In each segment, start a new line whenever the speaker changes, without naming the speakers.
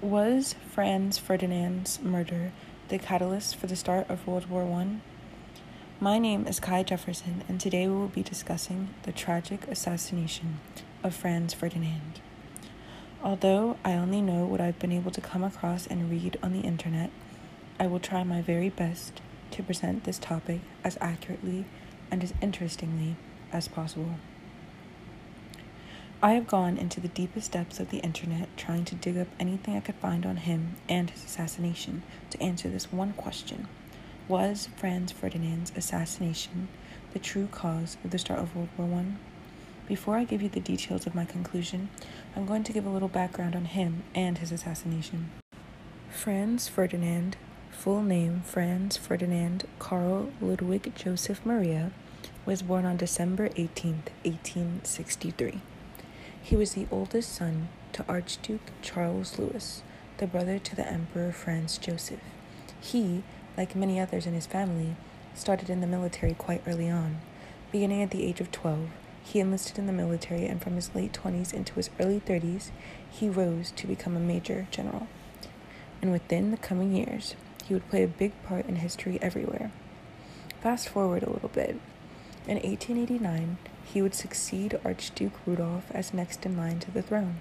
Was Franz Ferdinand's murder the catalyst for the start of World War I? My name is Kai Jefferson, and today we will be discussing the tragic assassination of Franz Ferdinand. Although I only know what I've been able to come across and read on the internet, I will try my very best to present this topic as accurately and as interestingly as possible. I have gone into the deepest depths of the internet trying to dig up anything I could find on him and his assassination to answer this one question Was Franz Ferdinand's assassination the true cause of the start of World War I? Before I give you the details of my conclusion, I'm going to give a little background on him and his assassination. Franz Ferdinand, full name Franz Ferdinand Karl Ludwig Joseph Maria, was born on December 18, 1863. He was the oldest son to Archduke Charles Louis, the brother to the Emperor Franz Joseph. He, like many others in his family, started in the military quite early on. Beginning at the age of 12, he enlisted in the military, and from his late 20s into his early 30s, he rose to become a major general. And within the coming years, he would play a big part in history everywhere. Fast forward a little bit. In 1889, he would succeed Archduke Rudolf as next in line to the throne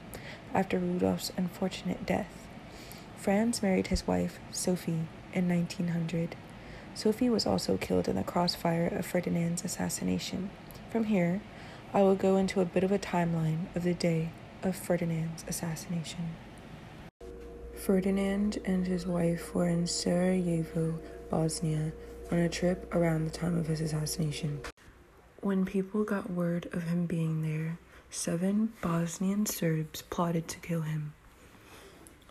after Rudolf's unfortunate death. Franz married his wife, Sophie, in 1900. Sophie was also killed in the crossfire of Ferdinand's assassination. From here, I will go into a bit of a timeline of the day of Ferdinand's assassination. Ferdinand and his wife were in Sarajevo, Bosnia, on a trip around the time of his assassination. When people got word of him being there, seven Bosnian Serbs plotted to kill him.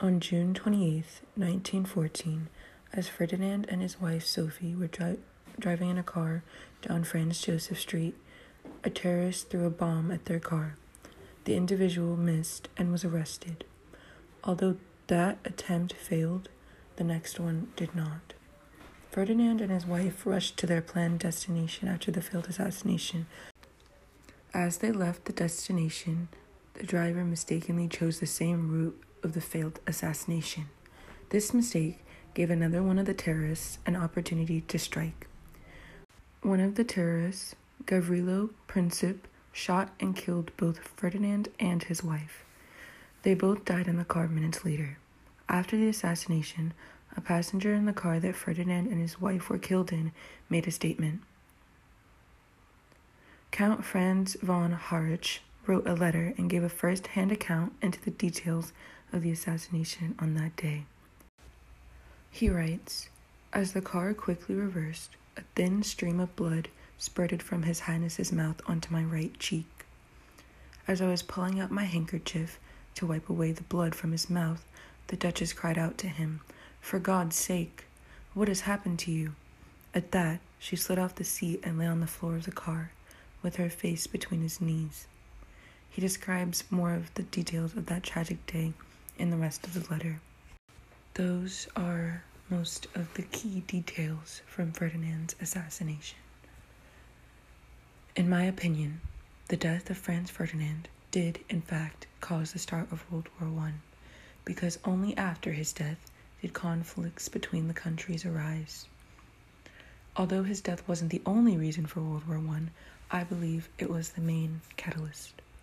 On June 28, 1914, as Ferdinand and his wife Sophie were dri- driving in a car down Franz Joseph Street, a terrorist threw a bomb at their car. The individual missed and was arrested. Although that attempt failed, the next one did not. Ferdinand and his wife rushed to their planned destination after the failed assassination. As they left the destination, the driver mistakenly chose the same route of the failed assassination. This mistake gave another one of the terrorists an opportunity to strike. One of the terrorists, Gavrilo Princip, shot and killed both Ferdinand and his wife. They both died in the car minutes later. After the assassination, a passenger in the car that Ferdinand and his wife were killed in made a statement. Count Franz von Harrach wrote a letter and gave a first hand account into the details of the assassination on that day. He writes As the car quickly reversed, a thin stream of blood spurted from His Highness's mouth onto my right cheek. As I was pulling out my handkerchief to wipe away the blood from his mouth, the Duchess cried out to him, for God's sake, what has happened to you? At that, she slid off the seat and lay on the floor of the car, with her face between his knees. He describes more of the details of that tragic day in the rest of the letter. Those are most of the key details from Ferdinand's assassination. In my opinion, the death of Franz Ferdinand did, in fact, cause the start of World War I, because only after his death did conflicts between the countries arise. Although his death wasn't the only reason for World War I, I believe it was the main catalyst.